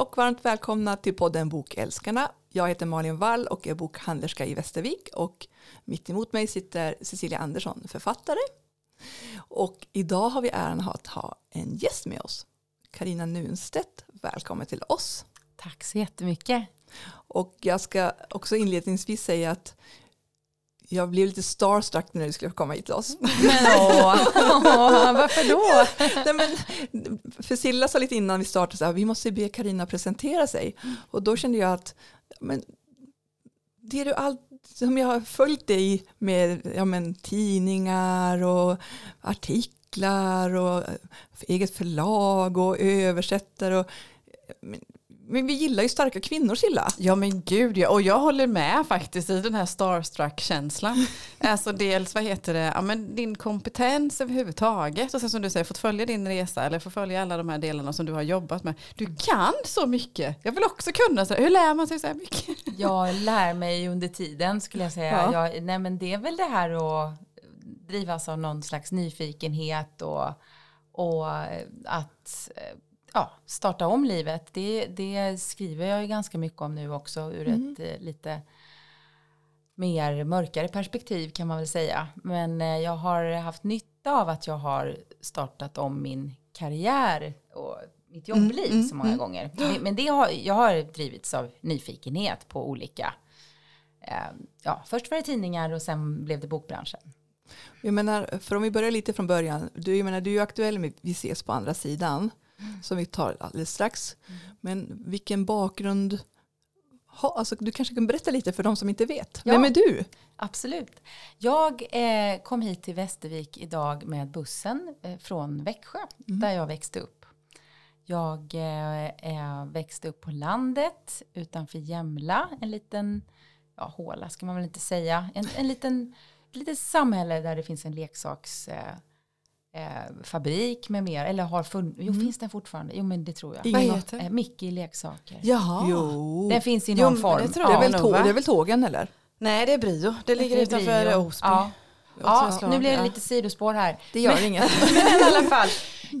och varmt välkomna till podden Bokälskarna. Jag heter Malin Wall och är bokhandlerska i Västervik och mitt emot mig sitter Cecilia Andersson, författare. Och idag har vi äran att ha en gäst med oss. Karina Nunstedt, välkommen till oss. Tack så jättemycket. Och jag ska också inledningsvis säga att jag blev lite starstruck när du skulle komma hit oss. Men åh, åh varför då? Nej, men, för Silla sa lite innan vi startade att vi måste be Karina presentera sig. Och då kände jag att men, det är du allt som jag har följt dig med ja, men, tidningar och artiklar och eget förlag och översättare. Och, men, men vi gillar ju starka kvinnor Silla. Ja men gud ja, och jag håller med faktiskt i den här starstruck-känslan. alltså dels vad heter det, ja men din kompetens överhuvudtaget och sen som du säger fått följa din resa eller få följa alla de här delarna som du har jobbat med. Du kan så mycket, jag vill också kunna så hur lär man sig så här mycket? jag lär mig under tiden skulle jag säga. Ja. Jag, nej men det är väl det här att drivas av någon slags nyfikenhet och, och att ja, starta om livet, det, det skriver jag ju ganska mycket om nu också ur mm. ett eh, lite mer mörkare perspektiv kan man väl säga. Men eh, jag har haft nytta av att jag har startat om min karriär och mitt jobbliv mm, mm, så många mm. gånger. Men det har, jag har drivits av nyfikenhet på olika, eh, ja, först var det tidningar och sen blev det bokbranschen. Jag menar, för om vi börjar lite från början, du, jag menar, du är ju aktuell med Vi ses på andra sidan som vi tar alldeles strax. Mm. Men vilken bakgrund ha, alltså, du kanske kan berätta lite för de som inte vet. Ja, Vem är du? Absolut. Jag eh, kom hit till Västervik idag med bussen eh, från Växjö mm. där jag växte upp. Jag eh, växte upp på landet utanför Jämla, en liten ja, håla ska man väl inte säga, en, en liten, ett litet samhälle där det finns en leksaks eh, fabrik med mer, eller har funnits, jo mm. finns den fortfarande? Jo men det tror jag. Vad heter eh, Mickey leksaker. Jaha. Jo. Den finns i någon jo, form. Det, det, är väl tåg, det är väl tågen eller? Nej det är Brio, det ligger det utanför Osby. Ja. Ja, nu blir det lite sidospår här. Det gör men, inget. men i alla fall.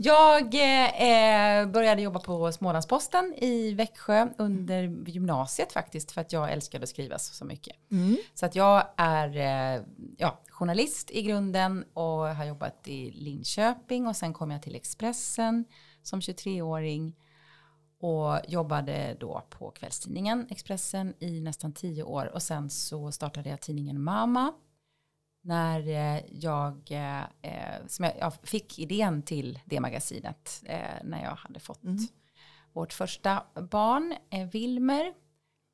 Jag eh, började jobba på Smålandsposten i Växjö under gymnasiet faktiskt för att jag älskade att skriva så, mycket. Mm. Så att jag är eh, ja, journalist i grunden och har jobbat i Linköping och sen kom jag till Expressen som 23-åring och jobbade då på kvällstidningen Expressen i nästan tio år och sen så startade jag tidningen Mama när eh, jag, eh, eh, som jag, jag, fick idén till det magasinet när jag hade fått mm. vårt första barn, Wilmer.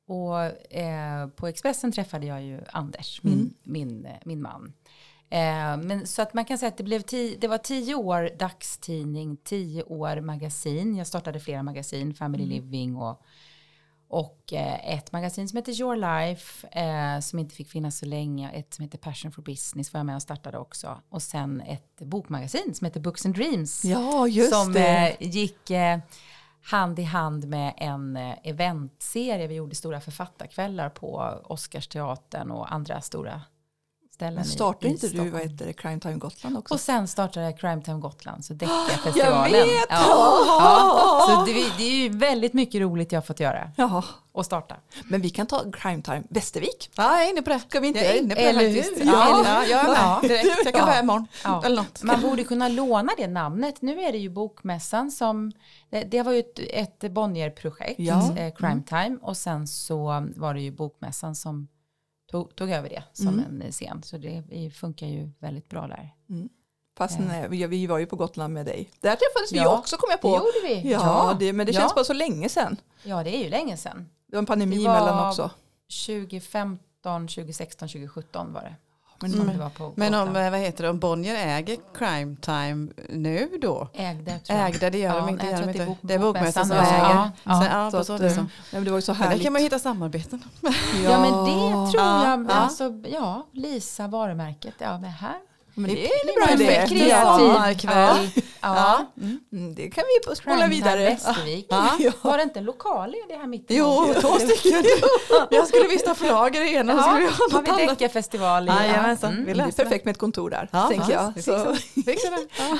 Och eh, på Expressen träffade jag ju Anders, min, mm. min, min man. Eh, men så att man kan säga att det, blev tio, det var tio år dagstidning, tio år magasin. Jag startade flera magasin, Family mm. Living och och eh, ett magasin som heter Your Life eh, som inte fick finnas så länge. Ett som heter Passion for Business var jag med och startade också. Och sen ett bokmagasin som heter Books and Dreams. Ja, som, det. Eh, gick hand i hand med en eventserie. Vi gjorde stora författarkvällar på Oscarsteatern och andra stora ställen startade inte du vad heter det, Crime Time Gotland också? Och sen startade jag Crime Time Gotland, så Deckarfestivalen. Jag vet! Ja. ja. Så det, det, är ju väldigt mycket roligt jag har fått göra. Jaha. Och starta. Men vi kan ta Crime Time Västervik. Ja, jag är inne på det. Ska vi inte? Jag är inne på Eller det faktiskt. Hur? Ja, ja, jag är med ja. direkt. Jag kan börja imorgon. Ja. Eller något. Man borde kunna låna det namnet. Nu är det ju Bokmässan som, det, det var ju ett, ett Bonnier-projekt, ja. eh, Crime mm. Time. Och sen så var det ju Bokmässan som tog, tog över det som mm. en scen. Så det funkar ju väldigt bra där. Mm. Fast ja. nej, vi var ju på Gotland med dig. Där träffades ja, vi också kom jag på. Det gjorde vi. Ja, ja. Det, men det känns bara så länge sedan. Ja, det är ju länge sedan. Det var en pandemi emellan också. 2015, 2016, 2017 var det. Men, mm. men om, eh, vad heter det, om Bonnier äger Crime Time nu då? Ägde, tror jag. Ägde, det gör ja, de inte. De inte. Det, det är bokmässan som äger. Ja, ja. Så, ja, så, så, det, så. Ja, det var ju så härligt. där kan man hitta samarbeten. ja. ja, men det tror jag. Alltså, ja, Lisa varumärket. Ja, men här men det är en bra idé. Kreativ. Ja. Ja. Mm. Det kan vi spola vidare. Västervik. Ja. Var det inte en lokal i det här mitten? Jo, två stycken. Jag skulle visst ha förlager i ena. Ja. Skulle vi ha något har vi Deckarfestival i. Jajamensan. Mm. Det är perfekt med ett kontor där, ja. tänker jag. Så.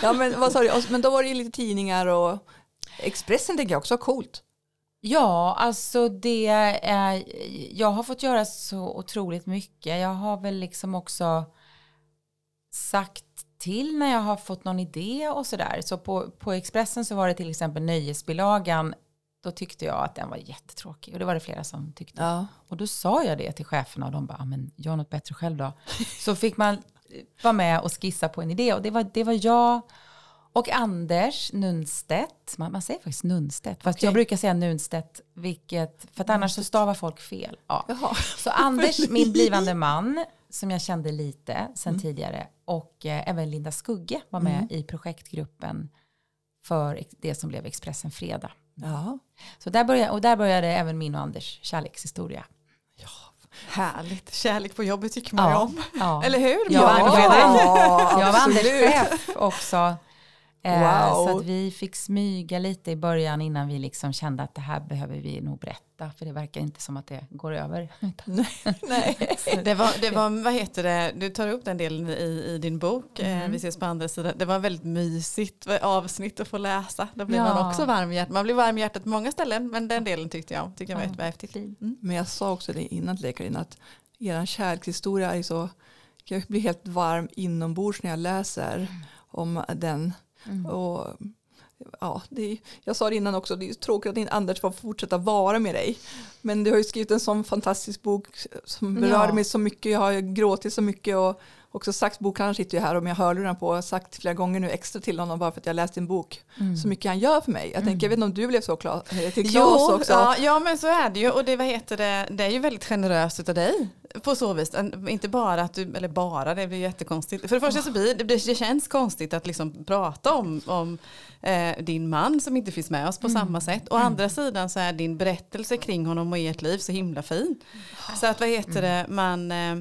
Ja, men vad sa du? Men då var det ju lite tidningar och Expressen tänker jag också coolt. Ja, alltså det är, jag har fått göra så otroligt mycket. Jag har väl liksom också sagt till när jag har fått någon idé och sådär. Så på, på Expressen så var det till exempel nöjesbilagan. Då tyckte jag att den var jättetråkig och det var det flera som tyckte. Ja. Och då sa jag det till cheferna och de bara, "Ah, men gör något bättre själv då. Så fick man vara med och skissa på en idé och det var, det var jag och Anders Nunstedt. Man, man säger faktiskt Nunstedt, fast jag brukar säga Nunstedt, vilket, för att annars så stavar folk fel. Ja. Jaha. Så Anders, min blivande man, som jag kände lite sen tidigare, och eh, även Linda Skugge var med i projektgruppen för det som blev Expressen Fredag. Ja. Så där började, och där började även min och Anders kärlekshistoria. Härligt. Kärlek på jobbet tycker man Ja, om. ja. Eller hur? Jag var, Björn? jag var, jag var. Anders chef också. Eh, Wow. Så att vi fick smyga lite i början innan vi liksom kände att det här behöver vi nog berätta. För det verkar inte som att det går över. Nej. Det var, det var, vad heter det, du tar upp den delen i, i din bok, Mm. eh, vi ses på andra sidan. Det var väldigt mysigt avsnitt att få läsa. Då blir Ja. man också varm i hjärtat. Man blir varm i hjärtat på många ställen, men den delen tyckte jag, tyckte jag var Ja. jättehäftigt. Mm. Men jag sa också det innan till Carina, att er kärlekshistoria är så, jag blir helt varm inombords när jag läser om den. Mm. Och, ja, är, jag sa det innan också, det är tråkigt att Anders får fortsätta vara med dig. Men du har ju skrivit en sån fantastisk bok som berör Ja. mig så mycket. Jag har gråtit så mycket och också sagt, bokhandlaren sitter ju här och med hörlurarna på. Har sagt flera gånger nu extra till honom bara för att jag läst din bok. Mm. Så mycket han gör för mig. Jag tänker, jag vet inte om du blev så klar, eh, till Claes också. ja, ja men så är det ju och det, vad heter det, det är ju väldigt generöst av dig på så vis. Inte bara att du, eller bara, det blir jättekonstigt. För det första så blir det, det känns konstigt att liksom prata om, om eh, din man som inte finns med oss på samma sätt. Å andra sidan så är din berättelse kring honom och ert liv så himla fin. Så att vad heter det, man, eh,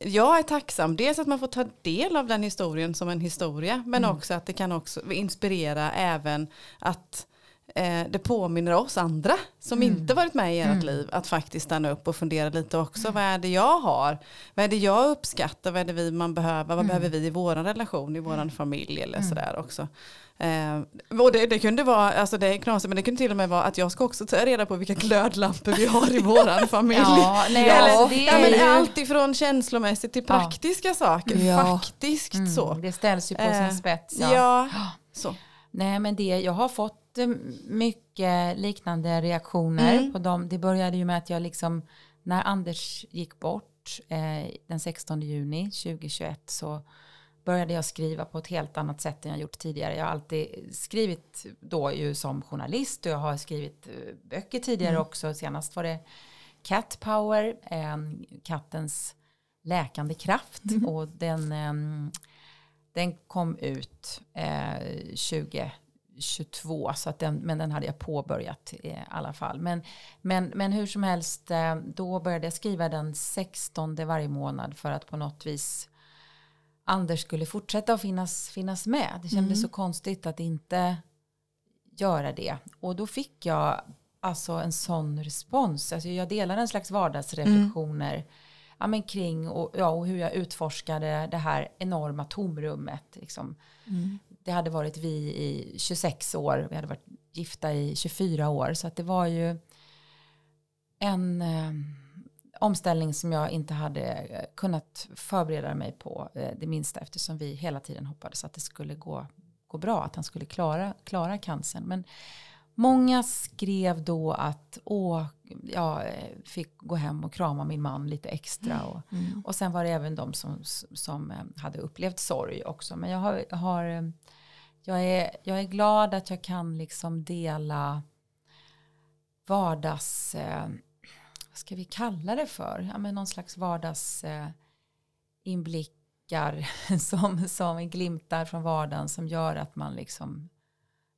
jag är tacksam, dels att man får ta del av den historien som en historia, men också att det kan också inspirera även att eh, det påminner oss andra som inte varit med i ert liv att faktiskt stanna upp och fundera lite också. Vad är det jag har? Vad är det jag uppskattar? Vad är det vi man behöver? Vad behöver vi i vår relation, i vår familj eller sådär också. Eh, och det, det kunde vara, alltså det är knasigt, men det kunde till och med vara att jag ska också ta reda på vilka glödlampor vi har i våran familj. Ja, nej, Eller, alltså, det ja, är ju- allt ifrån känslomässigt till Ja. praktiska saker. Ja. Faktiskt Mm, så. Det ställs ju på Eh, sin spets. Ja. så. Nej, men det, jag har fått eh, mycket liknande reaktioner Mm. på dem. Det började ju med att jag liksom, när Anders gick bort eh, den 16 juni 2021 så började jag skriva på ett helt annat sätt än jag gjort tidigare. Jag har alltid skrivit då ju som journalist och jag har skrivit eh, böcker tidigare också. Senast var det Cat Power, eh, kattens läkande kraft och den ehm, den kom ut eh, 2022, så att den, men den hade jag påbörjat i alla fall. Men, men, men hur som helst, eh, då började jag skriva den 16 varje månad för att på något vis Anders skulle fortsätta att finnas, finnas med. Det kändes så konstigt att inte göra det. Och då fick jag alltså en sån respons. Alltså jag delar en slags vardagsreflektioner ja, men kring och, ja, och hur jag utforskade det här enorma tomrummet. Liksom. Det hade varit vi i 26 år, vi hade varit gifta i 24 år. Så att det var ju en eh, omställning som jag inte hade eh, kunnat förbereda mig på eh, det minsta eftersom vi hela tiden hoppades att det skulle gå, gå bra, att han skulle klara, klara cancern. Men många skrev då att åh, jag fick gå hem och krama min man lite extra. Och, och sen var det även de som, som eh, hade upplevt sorg också. Men jag, har, har eh, jag är, jag är glad att jag kan liksom dela vardags, eh, vad ska vi kalla det för? Ja, men någon slags vardags eh, inblickar som, som glimtar från vardagen som gör att man liksom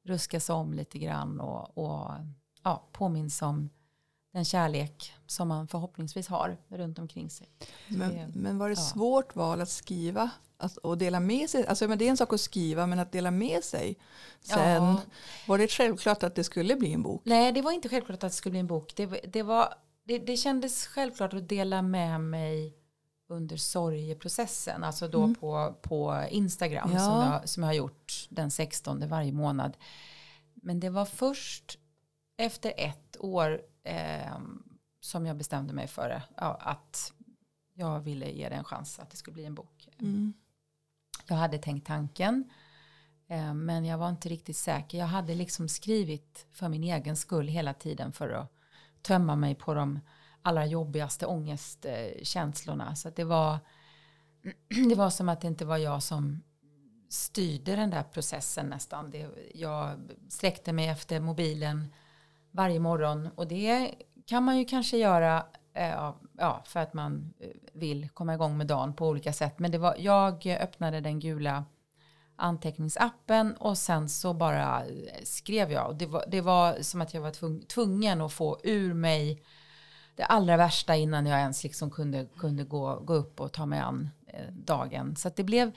ruskas om lite grann och, och ja, påminns om den kärlek som man förhoppningsvis har runt omkring sig. Men, men var det ja. svårt val att skriva att, och dela med sig? Alltså, men det är en sak att skriva men att dela med sig sen. Ja. Var det självklart att det skulle bli en bok? Nej, det var inte självklart att det skulle bli en bok. Det, det, var, det, det kändes självklart att dela med mig under sorgeprocessen, alltså då på, på Instagram Ja. som, jag, som jag har gjort den 16 varje månad. Men det var först efter ett år eh, som jag bestämde mig för det, ja, att jag ville ge det en chans att det skulle bli en bok. Mm. Jag hade tänkt tanken, eh, men jag var inte riktigt säker. Jag hade liksom skrivit för min egen skull hela tiden för att tömma mig på de allra jobbigaste ångestkänslorna. Så att det var, det var som att det inte var jag som styrde den där processen nästan. Det, jag sträckte mig efter mobilen varje morgon och det kan man ju kanske göra eh, ja, för att man eh, vill komma igång med dagen på olika sätt. Men det var, jag öppnade den gula anteckningsappen och sen så bara skrev jag. Och det, var, det var som att jag var tvungen att få ur mig det allra värsta innan jag ens liksom kunde, kunde gå, gå upp och ta mig an eh, dagen. Så det blev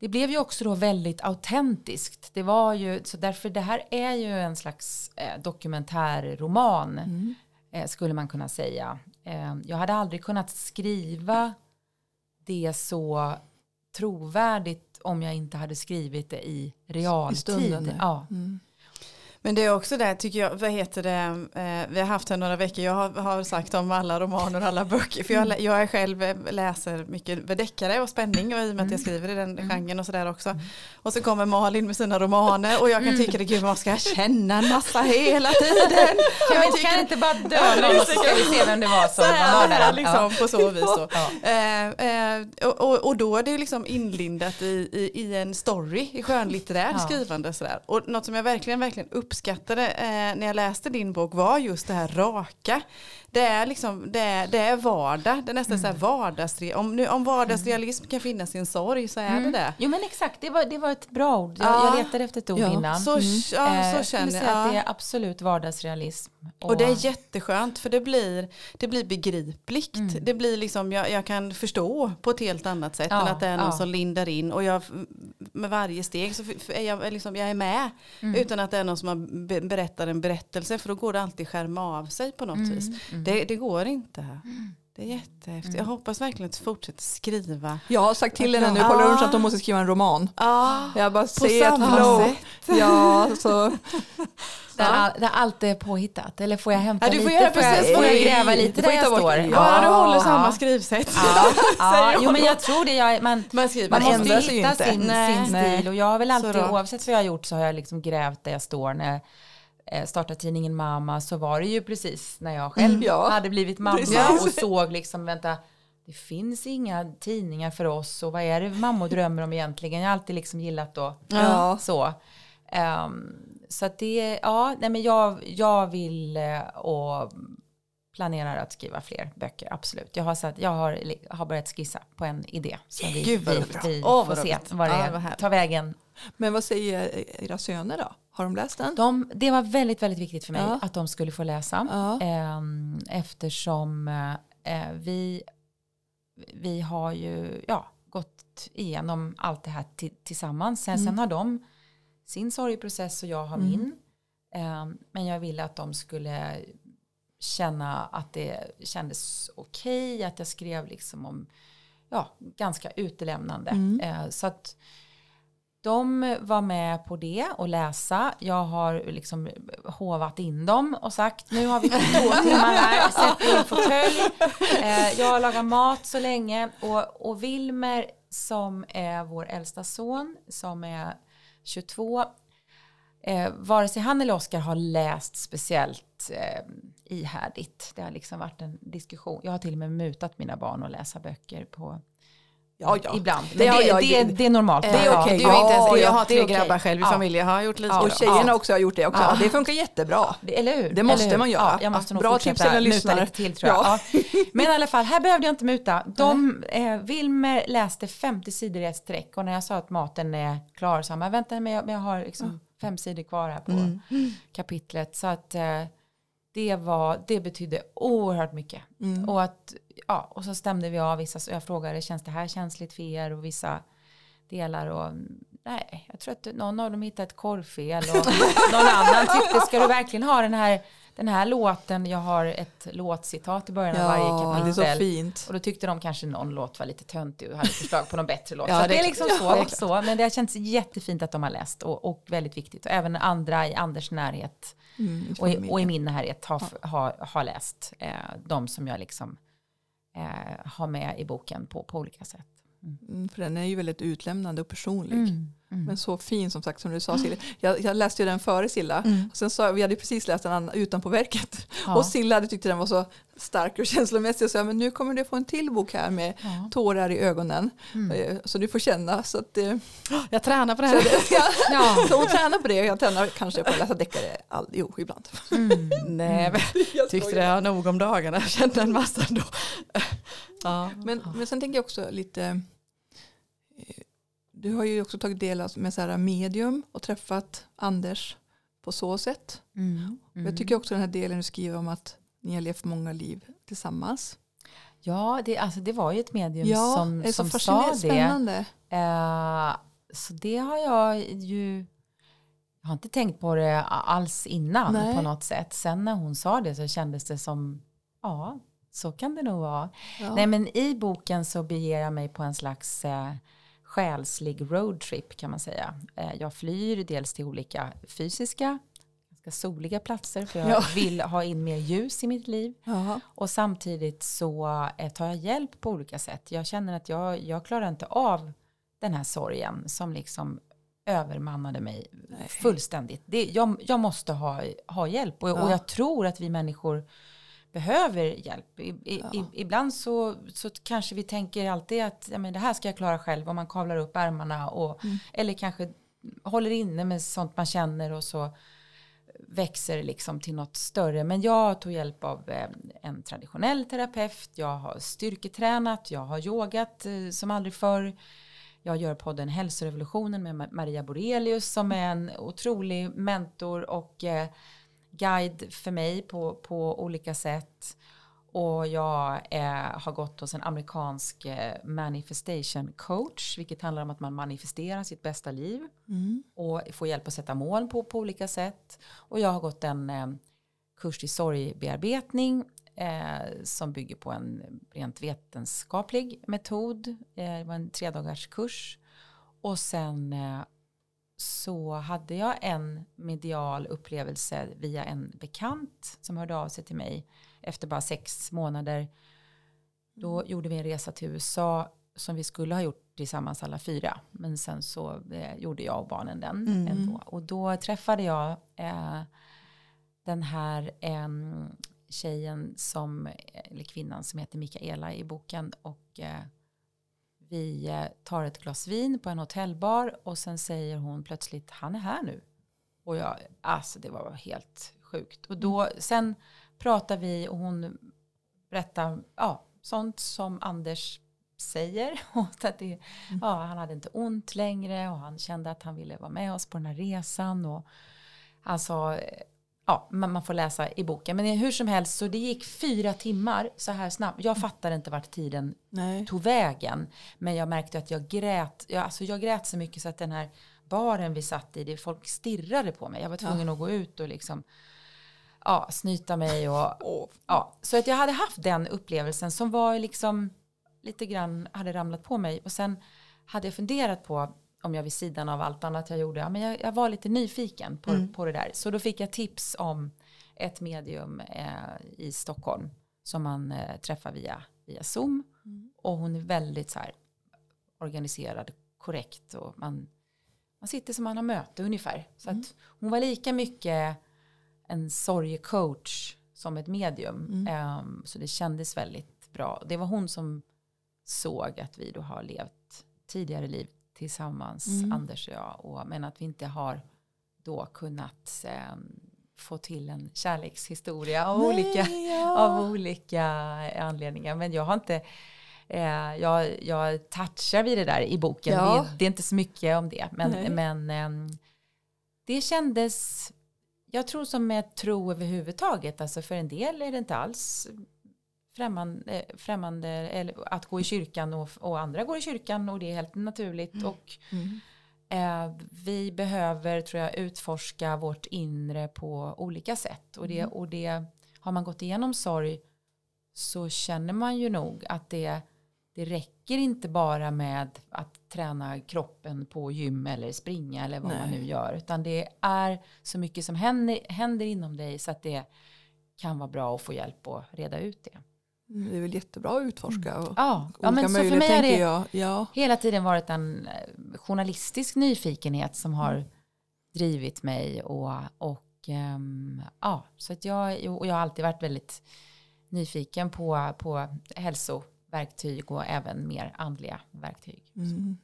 det blev ju också då väldigt autentiskt. Det var ju, så därför det här är ju en slags eh, dokumentärroman, mm. eh, skulle man kunna säga. Eh, jag hade aldrig kunnat skriva det så trovärdigt om jag inte hade skrivit det i realtid. I ja. Mm. Men det är också det, tycker jag, vad heter det, eh, vi har haft här några veckor, jag har, har sagt om alla romaner och alla böcker, för jag, mm. jag är själv eh, läser mycket deckare och spänning och i och med att jag mm. skriver i den mm. genren och sådär också. Och så kommer Malin med sina romaner och jag kan tycka det, gud man ska känna en massa hela tiden. Kan vi kan inte bara dö någon och så ska vi se vem det var som var mördaren. Liksom, på så vis då. Ja. Eh, eh, och, och, då är det liksom inlindat i, i, i en story, i skönlitterärt ja. skrivande sådär. Och något som jag verkligen, verkligen uppskattade eh, när jag läste din bok var just det här raka. Det är, liksom, det är, det är vardag, det är nästan mm. så här mm. vardagsre om, nu, om vardagsrealism kan finnas i en sorg så är mm. det det. Jo men exakt, det var, det var ett bra ord. Jag, ja. jag letade efter ett ord ja. innan. Så, mm. ja, så eh, känner jag. Ja. Att det är absolut vardagsrealism. Och, och det är jätteskönt för det blir, det blir begripligt. Mm. Det blir liksom, jag, jag kan förstå på ett helt annat sätt ja, än att det är någon som lindar in. Och jag, med varje steg så är jag, liksom, jag är med. Mm. Utan att det är någon som har berättar en berättelse för då går det alltid skärma av sig på något mm. vis. Mm. Det, det, går inte. Mm. Det är jättehäftigt. Jag hoppas verkligen att du fortsätter skriva. Jag har sagt till henne nu på lunch att hon måste skriva en roman. Ah, jag bara ser ett flow. Ja, så. Där, all, där allt är påhittat. Eller får jag hämta ja, du får lite? Göra precis, får, jag, gräva lite där jag står? Ja, ja, du håller samma skrivsätt. Ja, ja. jo men jag tror det. Jag, man, man, skriver, man, man måste hitta sin, sin stil. Och jag har väl alltid, oavsett vad jag har gjort så har jag liksom grävt där jag står. När, Eh, startade tidningen Mamma så var det ju precis när jag själv mm, ja. hade blivit mamma precis. och såg liksom vänta det finns inga tidningar för oss och vad är det mammor drömmer om egentligen? Jag har alltid liksom gillat då ja. så. Um, så att det, ja, nej men jag, jag vill eh, och planerar att skriva fler böcker, absolut. Jag har, satt, jag har, har börjat skissa på en idé som vi, Gud, vi, vi oh, får se vad det ja, tar vägen. Men vad säger era söner då? Har de läst den? De, det var väldigt, väldigt viktigt för mig ja. att de skulle få läsa. Ja. Eh, eftersom eh, vi, vi har ju ja, gått igenom allt det här tillsammans. Sen, mm. sen har de sin sorgprocess och jag har mm. min. Eh, men jag ville att de skulle känna att det kändes okej, okay, att jag skrev liksom om ja, ganska utelämnande. Mm. Eh, så att de var med på det och läsa. Jag har liksom hovat in dem och sagt nu har vi två timmar här, sätt dig i en fåtölj. Eh, jag har lagat mat så länge och, och Wilmer som är vår äldsta son som är 22 eh, vare sig han eller Oskar har läst speciellt eh, ihärdigt. Det har liksom varit en diskussion. Jag har till och med mutat mina barn att läsa böcker på Ja, ja. Ibland. Det, det, jag, det, det, är normalt. Det är okej. Okay. Ja, jag har tre grabbar okay. själv i familjen. Jag har gjort lite Och tjejerna också har gjort det också. Det funkar jättebra. Eller hur? Det måste hur? man göra. jag måste nog Bra tips till lyssnare. Till, tror jag. Men i alla fall, här behövde jag inte muta. De, eh, Wilmer läste 50 sidor i ett streck och när jag sa att maten är klar så han, vänta men jag, men jag har liksom fem sidor kvar här på mm. kapitlet. Så att eh, det, var, det betydde oerhört mycket. Mm. Och, att, ja, och så stämde vi av vissa, så jag frågade, känns det här känsligt för er? Och vissa delar och nej, jag tror att någon av dem hittade ett korvfel och någon annan tyckte, ska du verkligen ha den här den här låten, jag har ett låtcitat i början av varje Ja, kapitel. det är så fint. Och då tyckte de kanske någon låt var lite töntig och hade förslag på någon bättre låt. Ja, så det det är liksom så, Ja, är så. Men det har känts jättefint att de har läst och, och väldigt viktigt. Och även andra i Anders närhet Mm, och i, och i min närhet har, har, har läst eh, de som jag liksom eh, har med i boken på, på olika sätt. Mm, för den är ju väldigt utlämnande och personlig. Mm. Men så fin som sagt som du sa Silla. Jag, jag läste ju den före Silla. Mm. Och sen sa, vi hade precis läst den annan, utanpå verket. Ja. Och Silla hade tyckte den var så stark och känslomässig. Och sa, men nu kommer du få en till bok här med Ja. Mm. tårar i ögonen. Eh, Så du får känna. Så, att, eh, Jag tränar på det här. Ja. så hon tränar på det. Jag tränar kanske på att läsa deckare. All, jo, ibland. Mm. Nej, men Jag tyckte det var nog om dagarna. Jag kände en massa då. Ja. Men, men sen tänker jag också lite. Du har ju också tagit del av med så här medium och träffat Anders på så sätt. Mm. Jag tycker också den här delen du skriver om att ni har levt många liv tillsammans. Ja, det, alltså, det var ju ett medium Ja, som, det är så som sa det. Spännande. Eh, så det har jag ju... Jag har inte tänkt på det alls innan Nej. på något sätt. Sen när hon sa det så kändes det som, ja, så kan det nog vara. Ja. Nej, men i boken så beger jag mig på en slags eh, själslig roadtrip kan man säga. Eh, jag flyr dels till olika fysiska, ganska soliga platser för jag Ja. vill ha in mer ljus i mitt liv. Jaha. Och samtidigt så eh, tar jag hjälp på olika sätt. Jag känner att jag, jag klarar inte av den här sorgen som liksom övermannade mig Nej. fullständigt. Det, jag, jag måste ha, ha hjälp och, och Ja. jag tror att vi människor behöver hjälp. I, Ja. i, ibland så, så kanske vi tänker alltid att ja, men det här ska jag klara själv om man kavlar upp ärmarna och, Mm. eller kanske håller inne med sånt man känner och så växer liksom till något större. Men jag tog hjälp av eh, en traditionell terapeut, jag har styrketränat, jag har yogat eh, som aldrig förr. Jag gör podden Hälsorevolutionen med Ma- Maria Borelius som är en otrolig mentor och eh, guide för mig på, på olika sätt. Och jag eh, har gått hos en amerikansk eh, manifestation coach, vilket handlar om att man manifesterar sitt bästa liv Mm. och får hjälp att sätta mål på, på olika sätt. Och jag har gått en eh, kurs i sorgbearbetning eh, som bygger på en rent vetenskaplig metod. Eh, det var en tredagars kurs. Och sen eh, så hade jag en medial upplevelse via en bekant som hörde av sig till mig efter bara sex månader. Då gjorde vi en resa till USA som vi skulle ha gjort tillsammans alla fyra. Men sen så eh, gjorde jag och barnen den Mm. ändå. Och då träffade jag eh, den här eh, tjejen som, eller kvinnan som heter Mikaela i boken. Och eh, vi eh, tar ett glas vin på en hotellbar och sen säger hon plötsligt han är här nu. Och jag, alltså det var helt sjukt. Och då, sen pratar vi och hon berättar, ja, sånt som Anders säger. Och att det, ja, han hade inte ont längre och han kände att han ville vara med oss på den här resan. Och han sa, eh, ja, man, man får läsa i boken. Men hur som helst, så det gick fyra timmar så här snabbt. Jag fattade inte vart tiden Nej. tog vägen. Men jag märkte att jag grät, jag, alltså jag grät så mycket så att den här baren vi satt i, det, folk stirrade på mig. Jag var tvungen att gå ut och liksom ja, snyta mig och Åh. ja. Så att jag hade haft den upplevelsen som var liksom lite grann hade ramlat på mig. Och sen hade jag funderat på om jag vid sidan av allt annat jag gjorde, ja, men jag, jag var lite nyfiken på, på det där. Så då fick jag tips om ett medium eh, i Stockholm som man eh, träffar via, via Zoom. Och hon är väldigt så här organiserad, korrekt och man, man sitter som man har möte ungefär. Så att hon var lika mycket en sorgecoach som ett medium. Ehm, så det kändes väldigt bra. Det var hon som såg att vi då har levt tidigare liv tillsammans, Anders och jag. Och, men att vi inte har då kunnat ehm, få till en kärlekshistoria av, Nej, olika, ja. av olika anledningar. Men jag har inte Eh, jag, jag touchar vid det där i boken. Ja. Det, det är inte så mycket om det. Nej. Men, men ehm, det kändes, jag tror som med tro överhuvudtaget. Alltså för en del är det inte alls främmande, främmande eller att gå i kyrkan och, och andra går i kyrkan och det är helt naturligt. Och Mm. Eh, vi behöver, tror jag, utforska vårt inre på olika sätt. Och det, och det har man gått igenom sorg så känner man ju nog att det, det räcker inte bara med att träna kroppen på gym eller springa eller vad Nej. man nu gör. Utan det är så mycket som händer, händer inom dig så att det kan vara bra att få hjälp att reda ut det. Mm, Det är väl jättebra att utforska och Ja, ja olika men så för mig har det jag. Ja. hela tiden varit en eh, journalistisk nyfikenhet som har drivit mig och, och ehm, ja, så att jag, och jag har alltid varit väldigt nyfiken på, på hälsoverktyg och även mer andliga verktyg. Mm.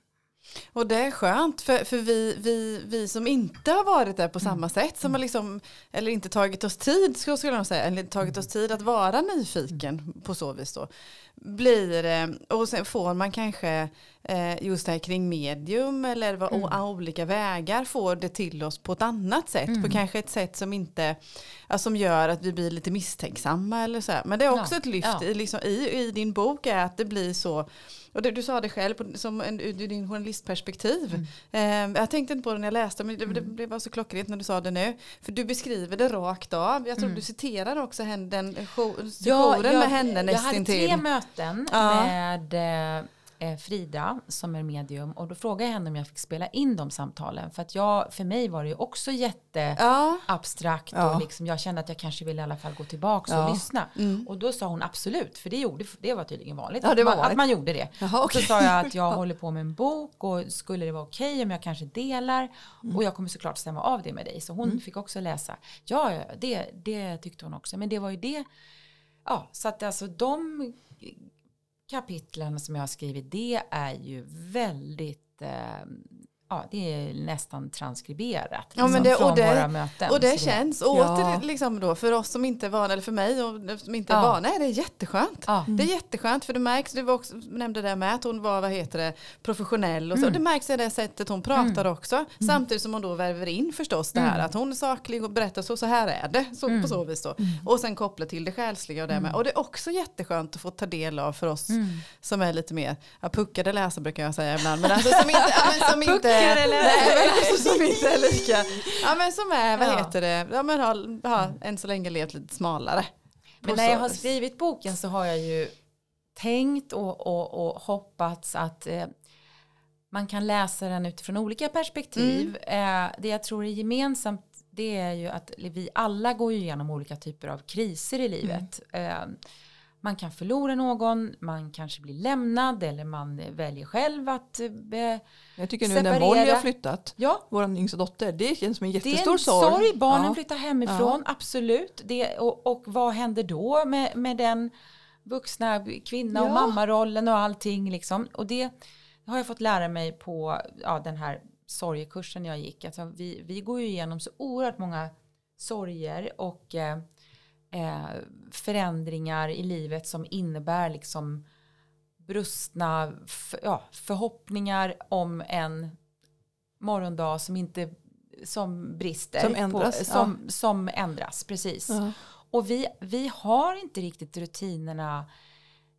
Och det är skönt för, för vi, vi, vi som inte har varit där på samma sätt som har liksom, eller inte tagit oss tid skulle jag säga, eller tagit oss tid att vara nyfiken på så vis då. Blir, och sen får man kanske eh, just det här kring medium eller vad, o- olika vägar får det till oss på ett annat sätt. På kanske ett sätt som inte, ja, som gör att vi blir lite misstänksamma eller så här. Men det är också Ja, ett lyft ja. i, liksom, i, i din bok är att det blir så och det, du sa det själv på, som en, ur din journalistperspektiv. Mm. Eh, jag tänkte inte på det när jag läste men det, det, det var så klockrent när du sa det nu. För du beskriver det rakt av. Jag tror Mm. du citerar också henne, den jo- Ja, jouren med henne jag hade nästintill. tre möten Ja. med eh, Frida som är medium och då frågade jag henne om jag fick spela in de samtalen för att jag, för mig var det ju också jätte Ja. abstrakt Ja. och liksom, jag kände att jag kanske ville i alla fall gå tillbaka Ja. och lyssna. Mm. Och då sa hon absolut, för det, gjorde, det var tydligen vanligt, Ja, var man, att vanligt. man gjorde det. Jaha, okej. så sa jag att jag håller på med en bok och skulle det vara okej om jag kanske delar Mm. och jag kommer såklart stämma av det med dig. Så hon fick också läsa. Ja, det, det tyckte hon också. Men det var ju det, ja, så att alltså de kapitlen som jag har skrivit, det är ju väldigt, eh, ja, det är nästan transkriberat Ja, men liksom, det- och från det- våra möten. Och det känns Ja. åter liksom då för oss som inte är vana, eller för mig och som inte är Ja. vana är det jätteskönt. Ja. Det är jätteskönt för det märks, du också, nämnde det med att hon var vad heter det, professionell och så. Mm. Det märks i det sättet hon pratar också. Samtidigt som hon då värver in förstås det här Mm. att hon är saklig och berättar så, så här är det. Så, På så vis då. Och sen koppla till det själsliga och det med. Och det är också jätteskönt att få ta del av för oss Mm. som är lite mer ja, puckade läsare brukar jag säga ibland. Men alltså som inte, men som inte, Puckade läsare. nej, men alltså som inte är lika, ja men som är, vad Ja. heter det, ja men har, har än så länge levt lite smalare. Men när jag har skrivit boken så har jag ju tänkt och, och, och hoppats att eh, man kan läsa den utifrån olika perspektiv. Mm. Eh, det jag tror är gemensamt det är ju att vi alla går igenom olika typer av kriser i livet. Mm. Eh, man kan förlora någon, man kanske blir lämnad eller man väljer själv att eh, Jag tycker nu när Separera. Molly har flyttat, ja, vår yngsta dotter, det känns som en det är jättestor en sorg. Barnen Ja. flyttar hemifrån, absolut. Det, och, och vad händer då med, med den vuxna kvinna och Ja. mammarollen och allting liksom. Och det har jag fått lära mig på ja, den här sorgekursen jag gick. Alltså, vi, vi går ju igenom så oerhört många sorger och eh, eh, förändringar i livet som innebär liksom brustna ja, förhoppningar om en morgondag som inte som brister. Som ändras, På, som, som ändras, precis. Ja. Och vi, vi har inte riktigt rutinerna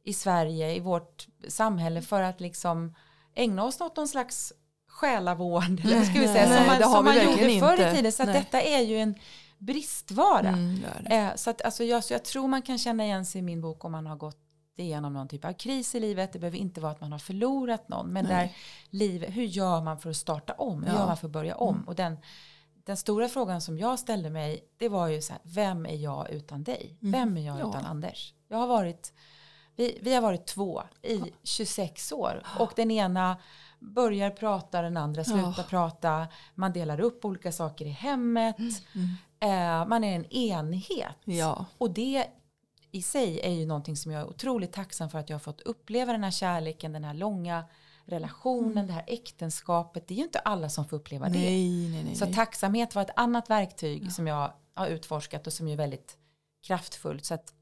i Sverige, i vårt samhälle för att liksom ägna oss åt någon slags själavård, eller vad ska vi säga, Nej, som man, som man gjorde förr i tiden. Så Nej. detta är ju en bristvara. Mm. Eh, så att, alltså, jag, så jag tror man kan känna igen sig i min bok om man har gått igenom någon typ av kris i livet. Det behöver inte vara att man har förlorat någon. Men Nej. där livet, hur gör man för att starta om? Hur Ja. gör man för att börja om? Och den, den stora frågan som jag ställde mig, det var ju så här, vem är jag utan dig? Vem är jag Ja. utan Anders? Jag har varit, vi, vi har varit två i 26 år och den ena börjar prata, den andra slutar Ja. prata, man delar upp olika saker i hemmet, eh, man är en enhet. Ja. Och det i sig är ju någonting som jag är otroligt tacksam för att jag har fått uppleva den här kärleken, den här långa relationen, det här äktenskapet. Det är ju inte alla som får uppleva det. Nej, nej, nej. Så nej. tacksamhet var ett annat verktyg som jag har utforskat och som är väldigt kraftfullt. Så att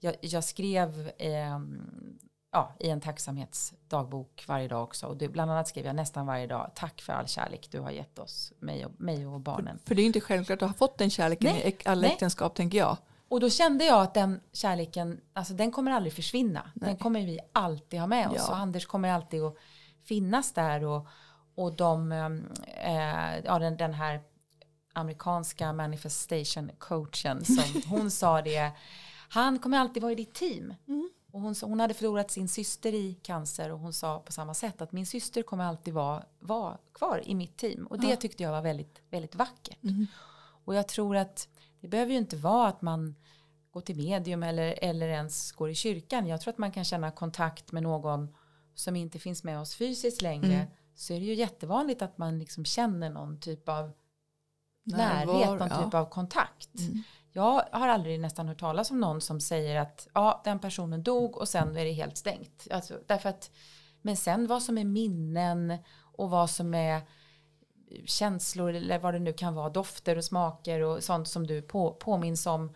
jag, jag skrev ehm, ja, i en tacksamhetsdagbok varje dag också. Och det, bland annat skrev jag nästan varje dag tack för all kärlek du har gett oss, mig och, mig och barnen. För det är inte självklart att ha fått den kärleken Nej, i alla nej. äktenskap tänker jag. Och då kände jag att den kärleken, alltså den kommer aldrig försvinna. Den kommer vi alltid ha med oss. Ja. Och Anders kommer alltid att finnas där och, och de, eh, ja, den, den här amerikanska manifestation coachen som hon sa det, han kommer alltid vara i ditt team. Mm. Och hon, hon hade förlorat sin syster i cancer och hon sa på samma sätt att min syster kommer alltid vara, vara kvar i mitt team. Och det Ja. tyckte jag var väldigt, väldigt vackert. Mm. Och jag tror att det behöver ju inte vara att man går till medium eller, eller ens går i kyrkan. Jag tror att man kan känna kontakt med någon som inte finns med oss fysiskt längre. Mm. Så är det ju jättevanligt att man liksom känner någon typ av närhet, någon ja. typ av kontakt. Mm. Jag har aldrig nästan hört talas om någon som säger att ja, den personen dog och sen är det helt stängt. Alltså, därför att, men sen vad som är minnen och vad som är känslor eller vad det nu kan vara, dofter och smaker och sånt som du på, påminns om.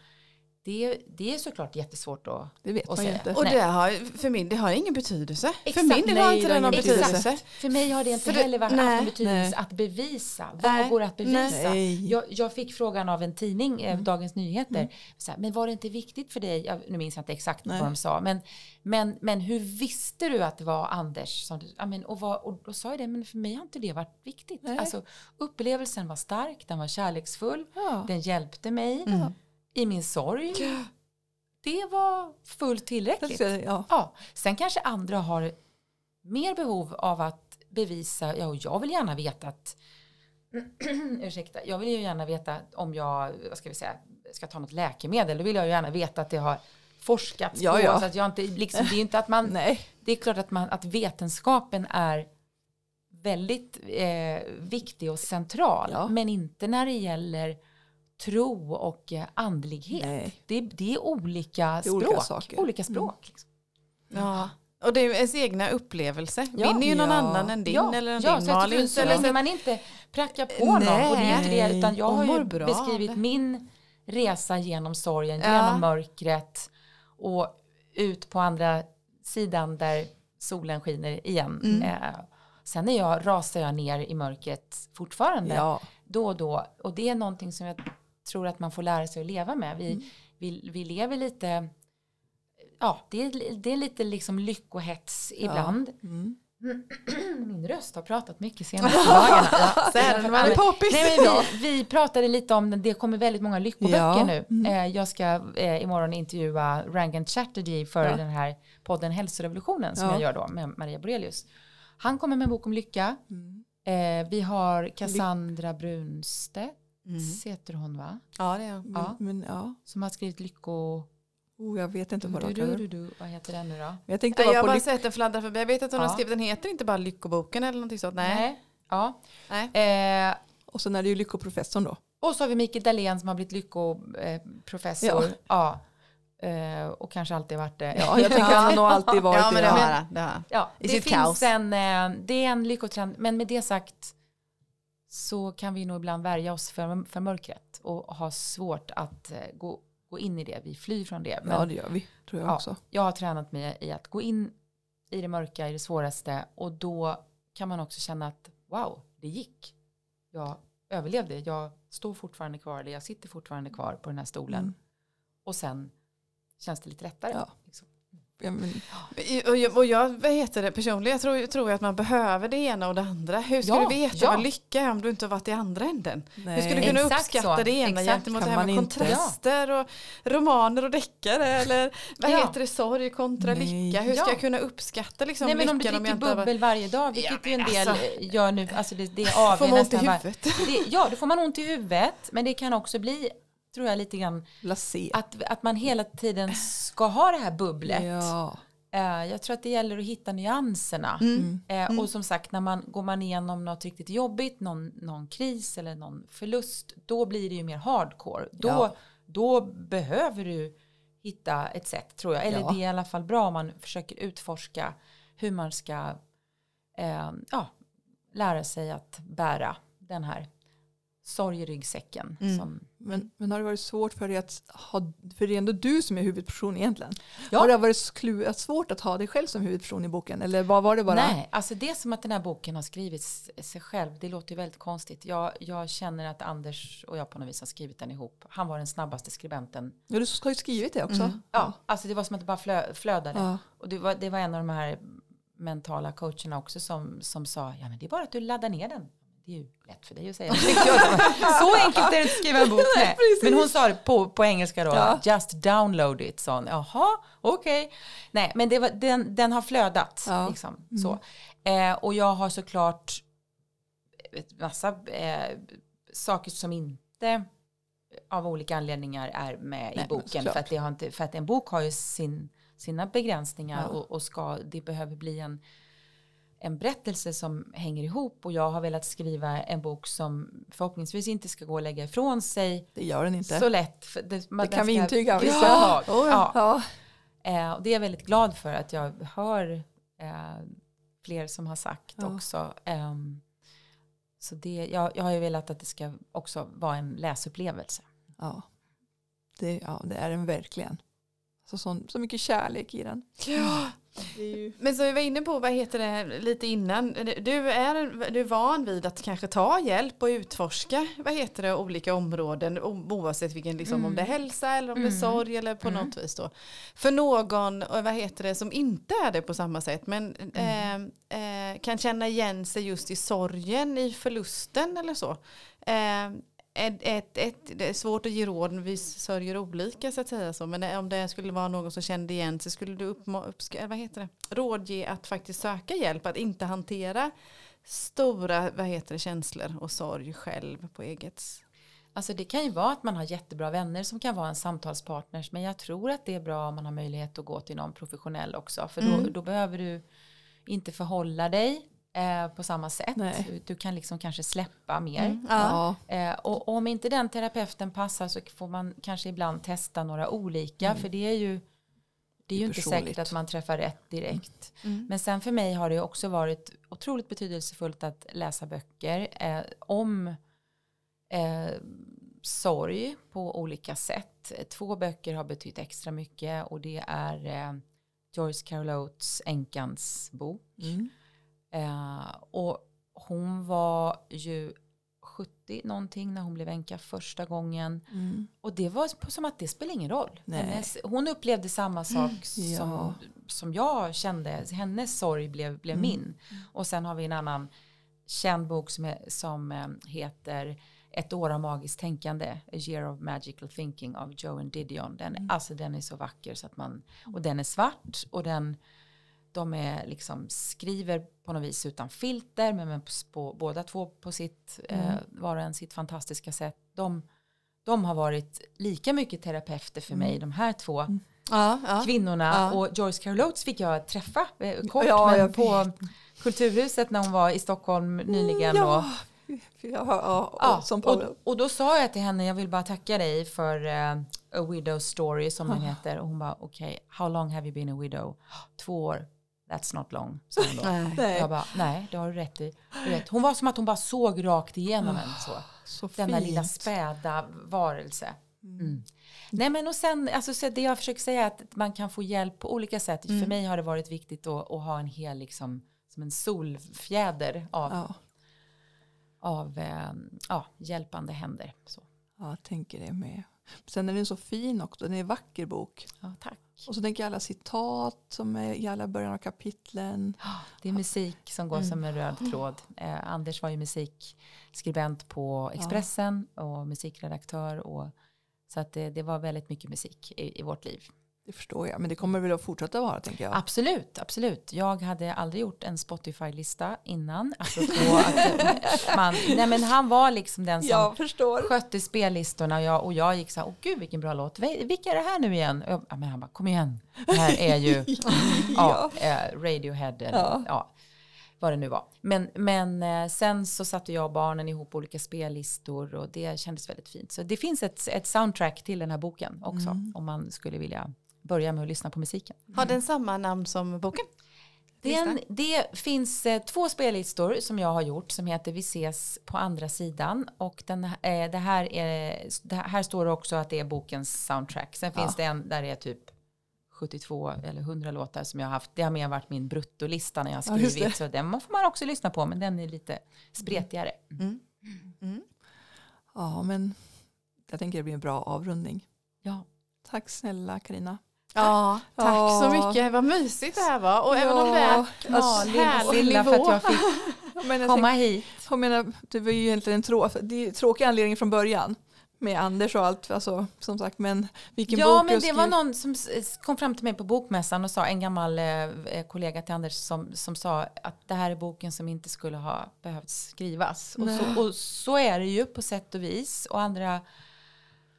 Det, det är såklart jättesvårt att Det vet ju säga. inte. Och det har, för min, det har ingen betydelse. Exakt. för min del har inte det någon betydelse. betydelse. För mig har det inte För det- heller varit nej, en betydelse nej. att bevisa. Vad Nej, går att bevisa? Jag, jag fick frågan av en tidning, Mm. eh, Dagens Nyheter. Så här, men var det inte viktigt för dig? Jag, nu minns jag inte exakt Nej. vad de sa. Men, men, men hur visste du att det var Anders? Som du, men, och, vad, och då sa jag det, men för mig har inte det varit viktigt. Alltså, upplevelsen var stark, den var kärleksfull. Ja. Den hjälpte mig Mm. I min sorg. Det var fullt tillräckligt. Ja. Ja, sen kanske andra har mer behov av att bevisa, ja och jag vill gärna veta att, ursäkta, jag vill ju gärna veta om jag, vad ska vi säga, ska ta något läkemedel, då vill jag ju gärna veta att det har forskats Ja, på, ja. så att jag inte, liksom, det är inte att man, Nej. det är klart att, man, att vetenskapen är väldigt eh, viktig och central, Ja. men inte när det gäller tro och eh, andlighet. Nej. Det, det är olika Det är olika språk. saker. Olika språk liksom. Ja. Och det är ens egna upplevelse. Ja. Min är ju någon Ja. annan än din eller än ja, din så Malin. så länge man inte prackar på någon. Och det är inte det, utan jag har ju bra beskrivit min resa genom sorgen, Ja. genom mörkret och ut på andra sidan där solen skiner igen. Mm. Eh, sen är jag, rasar jag ner i mörkret fortfarande Ja. då och då. Och det är någonting som jag tror att man får lära sig att leva med. Vi, Mm. vi, vi lever lite, ja, det är, det är lite liksom lyckohets ibland. Mm. Min röst har pratat mycket senaste dagarna. Ja, man är poppis. Nej, men vi, vi pratade lite om det, det kommer väldigt många lyckoböcker Ja. nu. Mm. Eh, jag ska eh, imorgon intervjua Rangan Chatterjee för Ja. den här podden Hälsorevolutionen som Ja. jag gör då med Maria Borelius. Han kommer med en bok om lycka. Mm. Eh, vi har Cassandra Brunstedt, Mm. heter hon va? Ja, det är. Men, Ja. men ja, Som har skrivit Lycko... oh, jag vet inte vad Du, du, du, du. Vad heter den nu då? Jag tänkte Jag har bara sett den fladdra förbi. Jag vet att hon Ja. har skrivit, den heter inte bara Lyckoboken eller någonting sånt. Nej. Ja. Nej. Eh, och sen är det ju lyckoprofessorn då. Och så har vi Mikael Dahlén som har blivit lyckoprofessor. Ja. Eh, och kanske alltid varit det. Ja, jag tänker att han har alltid varit Ja, men det det. Ja. han. Det han. Ja, I det sitt finns kaos. en, eh, det är en lyckotrend. Men med det sagt så kan vi nog ibland värja oss för, för mörkret och ha svårt att eh, gå, gå in i det. Vi flyr från det. Men ja, det gör vi, tror jag Ja. också. jag har tränat mig i att gå in i det mörka, i det svåraste och då kan man också känna att wow, det gick. Jag överlevde, jag står fortfarande kvar, eller jag sitter fortfarande kvar på den här stolen. Mm. Och sen känns det lite lättare. Ja. Liksom. Ja, men, Och jag, och jag vad heter det, personligen jag tror, tror jag att man behöver det ena och det andra. Hur ska Ja, du veta ja. vad lycka är om du inte har varit i andra änden? nej. Hur ska du kunna Exakt uppskatta så. det ena Exakt. gentemot Kan det här med kontraster och romaner och deckare eller vad Ja. heter det, sorg kontra Nej. lycka? Hur ska Ja. jag kunna uppskatta liksom Nej men om du lyckan om jag dricker inte har varit... bubbel varje dag, vilket Ja, ju en del alltså. gör nu, alltså det, det är av Får man ont i nästan var- huvudet? det, Ja, då får man ont i huvudet, men det kan också bli, tror jag, lite grann Blasé. att, att man hela tiden ska ha det här bubblet. Ja. Eh, jag tror att det gäller att hitta nyanserna. Mm. Eh, Och som sagt, när man går man igenom något riktigt jobbigt, någon, någon kris eller någon förlust, då blir det ju mer hardcore. Då, Ja. då behöver du hitta ett sätt, tror jag. Eller Ja. det är i alla fall bra om man försöker utforska hur man ska eh, ja, lära sig att bära den här sorgryggsäcken. Mm. Som, Men, men har det varit svårt för dig att ha, för det är ändå du som är huvudperson egentligen. Ja. Har det varit svårt att ha dig själv som huvudperson i boken? Eller vad var det bara? Nej, alltså det är som att den här boken har skrivits sig själv. Det låter ju väldigt konstigt. Jag, jag känner att Anders och jag på något vis har skrivit den ihop. Han var den snabbaste skribenten. Ja, du har ju skrivit det också. Mm. Ja, alltså det var som att det bara flö, flödade. Ja. Och det var, det var en av de här mentala coacherna också som, som sa, ja men det är bara att du laddar ner den. Det är ju lätt för dig att säga. så enkelt är det att skriva en bok. Nej. Men hon sa det på, på engelska då, ja. just download it. Sån. Jaha, okej. Okay. Nej, men var, den, den har flödat. Ja. Liksom, mm. så. Eh, och jag har såklart massa eh, saker som inte av olika anledningar är med Nej, i boken. För att, det har inte, för att en bok har ju sin, sina begränsningar ja. och, och, ska, det behöver bli en, en berättelse som hänger ihop och jag har velat skriva en bok som förhoppningsvis inte ska gå att lägga ifrån sig. Det gör den inte. Så lätt. Det, det kan vi intyga. Ja, oh, ja. ja. Eh, och det är jag väldigt glad för att jag hör eh, fler som har sagt ja. också. Um, så det, jag, jag har ju velat att det ska också vara en läsupplevelse. Ja, det, ja, det är den verkligen. Så, så, så mycket kärlek i den. Ja. Ju... Men så vi var inne på, vad heter det, lite innan. Du är, du är van vid att kanske ta hjälp och utforska, vad heter det, olika områden oavsett vilken, liksom, mm. om det är mm. hälsa eller om mm. det är mm. sorg eller på mm. något vis då. För någon, vad heter det, som inte är det på samma sätt men eh, eh, kan känna igen sig just i sorgen, i förlusten eller så. Eh, ett, ett, ett, det är svårt att ge råd, vi sörjer olika så att säga så. Men om det skulle vara någon som kände igen så skulle du vad heter det? rådge att faktiskt söka hjälp, att inte hantera stora vad heter det, känslor och sorg själv på eget Alltså det kan ju vara att man har jättebra vänner som kan vara en samtalspartner. Men jag tror att det är bra om man har möjlighet att gå till någon professionell också. För då, mm. då behöver du inte förhålla dig eh, på samma sätt. Du, du, kan liksom kanske släppa mer. Mm, ja. eh, och, om inte den terapeuten passar så får man kanske ibland testa några olika. Mm. För det är ju det är ju inte säkert att man träffar rätt direkt. Mm. mm. Men sen för mig har det också varit otroligt betydelsefullt att läsa böcker eh, om eh, sorg på olika sätt. Två böcker har betytt extra mycket och det är eh, Joyce Carol Oates Änkans bok. Mm. Eh, och hon var ju 70 någonting när hon blev änka första gången. Mm. Och det var som att det spelar ingen roll. Hennes, hon upplevde samma sak mm. som, ja. som jag kände. Hennes sorg blev, blev mm. min. Och sen har vi en annan känd bok som, som eh, heter Ett år av magiskt tänkande, A year of magical thinking av Joan Didion. Den, mm. Alltså den är så vacker så att man, och den är svart och den de är liksom skriver på något vis utan filter men på, på båda två på sitt, mm. eh, var och en sitt fantastiska sätt. De, de har varit lika mycket terapeuter för mig, mm. de här två mm. ja, ja. kvinnorna. Ja. Och Joyce Carol Oates fick jag träffa eh, kort men på Kulturhuset när hon var i Stockholm nyligen. Och, Ja, ja, som och, och då sa jag till henne, jag vill bara tacka dig för uh, A Widow Story som den heter. Och hon bara, okej, okay, how long have you been a widow? Två år. That's not long. Så hon då. Jag bara, nej, det har du rätt i. Vet, hon var som att hon bara såg rakt igenom oh, en så. så Denna fint. lilla späda varelse. Mm. mm. Nej men och sen, alltså så det jag försöker säga är att man kan få hjälp på olika sätt. Mm. För mig har det varit viktigt att, att, ha en hel, liksom, som en solfjäder av, ja. av eh, ja, hjälpande händer. Så. Ja, jag tänker det med. Sen är den så fin också, den är en vacker bok. Ja, tack. Och så tänker jag alla citat som är i alla början av kapitlen. Det är musik som går mm. som en röd tråd. Eh, Anders var ju musikskribent på Expressen ja. och musikredaktör. Och, så att det, det, var väldigt mycket musik i, i vårt liv. Det förstår jag, men det kommer väl att fortsätta vara tänker jag. Absolut, absolut. Jag hade aldrig gjort en Spotify-lista innan. att man, nej men han var liksom den som skötte spellistorna och jag, och jag gick så här, åh gud vilken bra låt, vilka är det här nu igen? Och jag, men han bara, kom igen, det här är ju ja. ja eh, Radiohead eller ja. ja. vad det nu var. Men, men eh, sen så satte jag och barnen ihop olika spellistor och det kändes väldigt fint. Så det finns ett, ett soundtrack till den här boken också mm. om man skulle vilja börja med att lyssna på musiken. Har den samma namn som boken? Den, det finns eh, två spellistor som jag har gjort som heter Vi ses på andra sidan och den, eh, det, här är, det här står också att det är bokens soundtrack. Sen ja. finns det en där det är typ 72 eller 100 låtar som jag har haft. Det har mer varit min bruttolista när jag har skrivit. Ja, så den får man också lyssna på men den är lite spretigare. Mm. Mm. Ja men jag tänker det blir en bra avrundning. Ja. Tack snälla Karina. Ja, tack Ja. så mycket. Vad mysigt det här var. Och även om det är Ja, alltså, härlig Silla för att nivå. jag fick komma hit. Jag menar, det var ju egentligen en trå det är tråkig anledning från början med Anders och allt, alltså, som sagt, men vilken Ja, bok men det var någon som kom fram till mig på bokmässan och sa, en gammal eh, kollega till Anders som, som sa att det här är boken som inte skulle ha behövt skrivas. Och så, och så är det ju på sätt och vis. Och andra,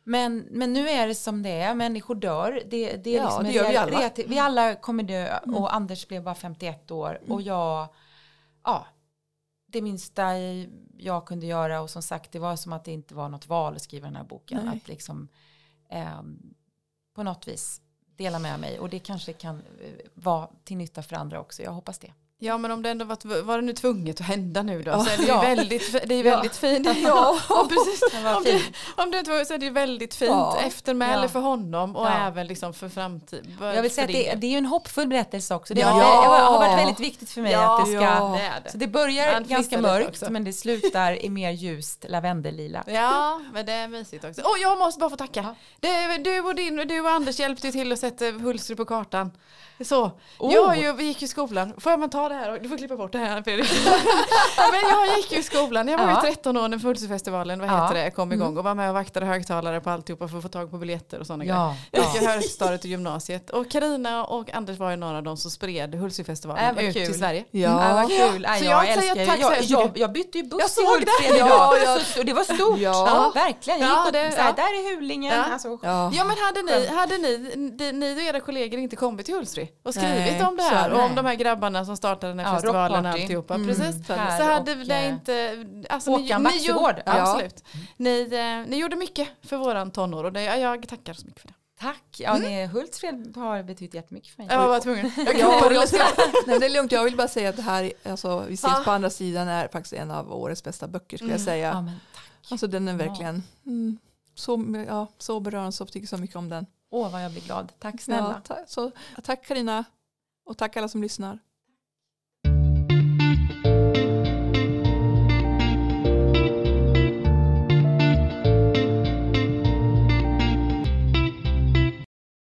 men, men nu är det som det är, människor dör. Det, det är Ja, liksom det gör vi alla. Mm. reati- vi alla kommer dö och Anders blev bara 51 år och jag, ja, det minsta jag kunde göra och som sagt det var som att det inte var något val att skriva den här boken. Nej. Att liksom ehm, på något vis dela med mig och det kanske kan eh, vara till nytta för andra också. Jag hoppas det. Ja men om det ändå var, var det nu tvunget att hända nu då Ja. så är det Ja. väldigt, det är Ja. väldigt fint. Ja. Ja, precis. Det var Om det, fint. om det inte var så är det ju väldigt fint Ja. eftermäle Ja. för honom och Ja. även liksom för framtiden. Jag vill säga att det, det är ju en hoppfull berättelse också. Det, Ja. har, har varit väldigt viktigt för mig Ja. att det ska... Ja. det det. Så det börjar Han ganska mörkt men det slutar i mer ljust lavendellila. Ja, men det är mysigt också. Och jag måste bara få tacka. Ja. Det, du, och din, du och Anders hjälpte till att sätta Hultsfred på kartan. Så. Oh. Jag vi gick i skolan. Får jag man ta det här? Du får klippa bort det här Fredrik. men jag gick ju i skolan. Jag var Ja. ju 13 år när Hultsfredfestivalen vad Ja. det, kom igång Mm. och var med och vaktade högtalare på alltihopa för att få tag på biljetter och sådana grejer. Ja, Jag ja. gick i högstadiet och gymnasiet. Och Karina och Anders var ju några av de som spred Hultsfredfestivalen Äh, ut kul. till Sverige. Ja. Ja, vad kul. Ja, Så jag, jag älskar tack jag, jag, jag bytte ju buss Jag i. Hultsfred idag. Så det var stort. Ja. verkligen. Jag Ja, gick och, det- så här. Där är Hulingen. Ja. Alltså, Ja. Ja men hade ni, hade ni, ni och era kollegor inte kommit till Hultsfred och skrivit Nej, om det så här är och om de här grabbarna som startade den här Ja, festivalen och alltihopa. Mm. Precis. Så Här hade och, det eh, inte, alltså Håkan ni, ni, gjorde, ja, Ja. absolut. Ni, eh, ni gjorde mycket för våran tonår och det, ja, jag tackar så mycket för det. Tack. Ja, nej, Hultsfred har betytt jättemycket för mig. Jag var tvungen. Jag Ja, jag. Nej, det är lugnt, jag vill bara säga att det här, alltså, vi ses Ja. på andra sidan, är faktiskt en av årets bästa böcker skulle jag Mm. säga. Ja, men tack. Alltså den är Ja. verkligen mm, så, ja, så berörande, så tycker så mycket om den. Åh, vad jag blir glad. Tack snälla. Ja, ta, så, tack Karina och tack alla som lyssnar.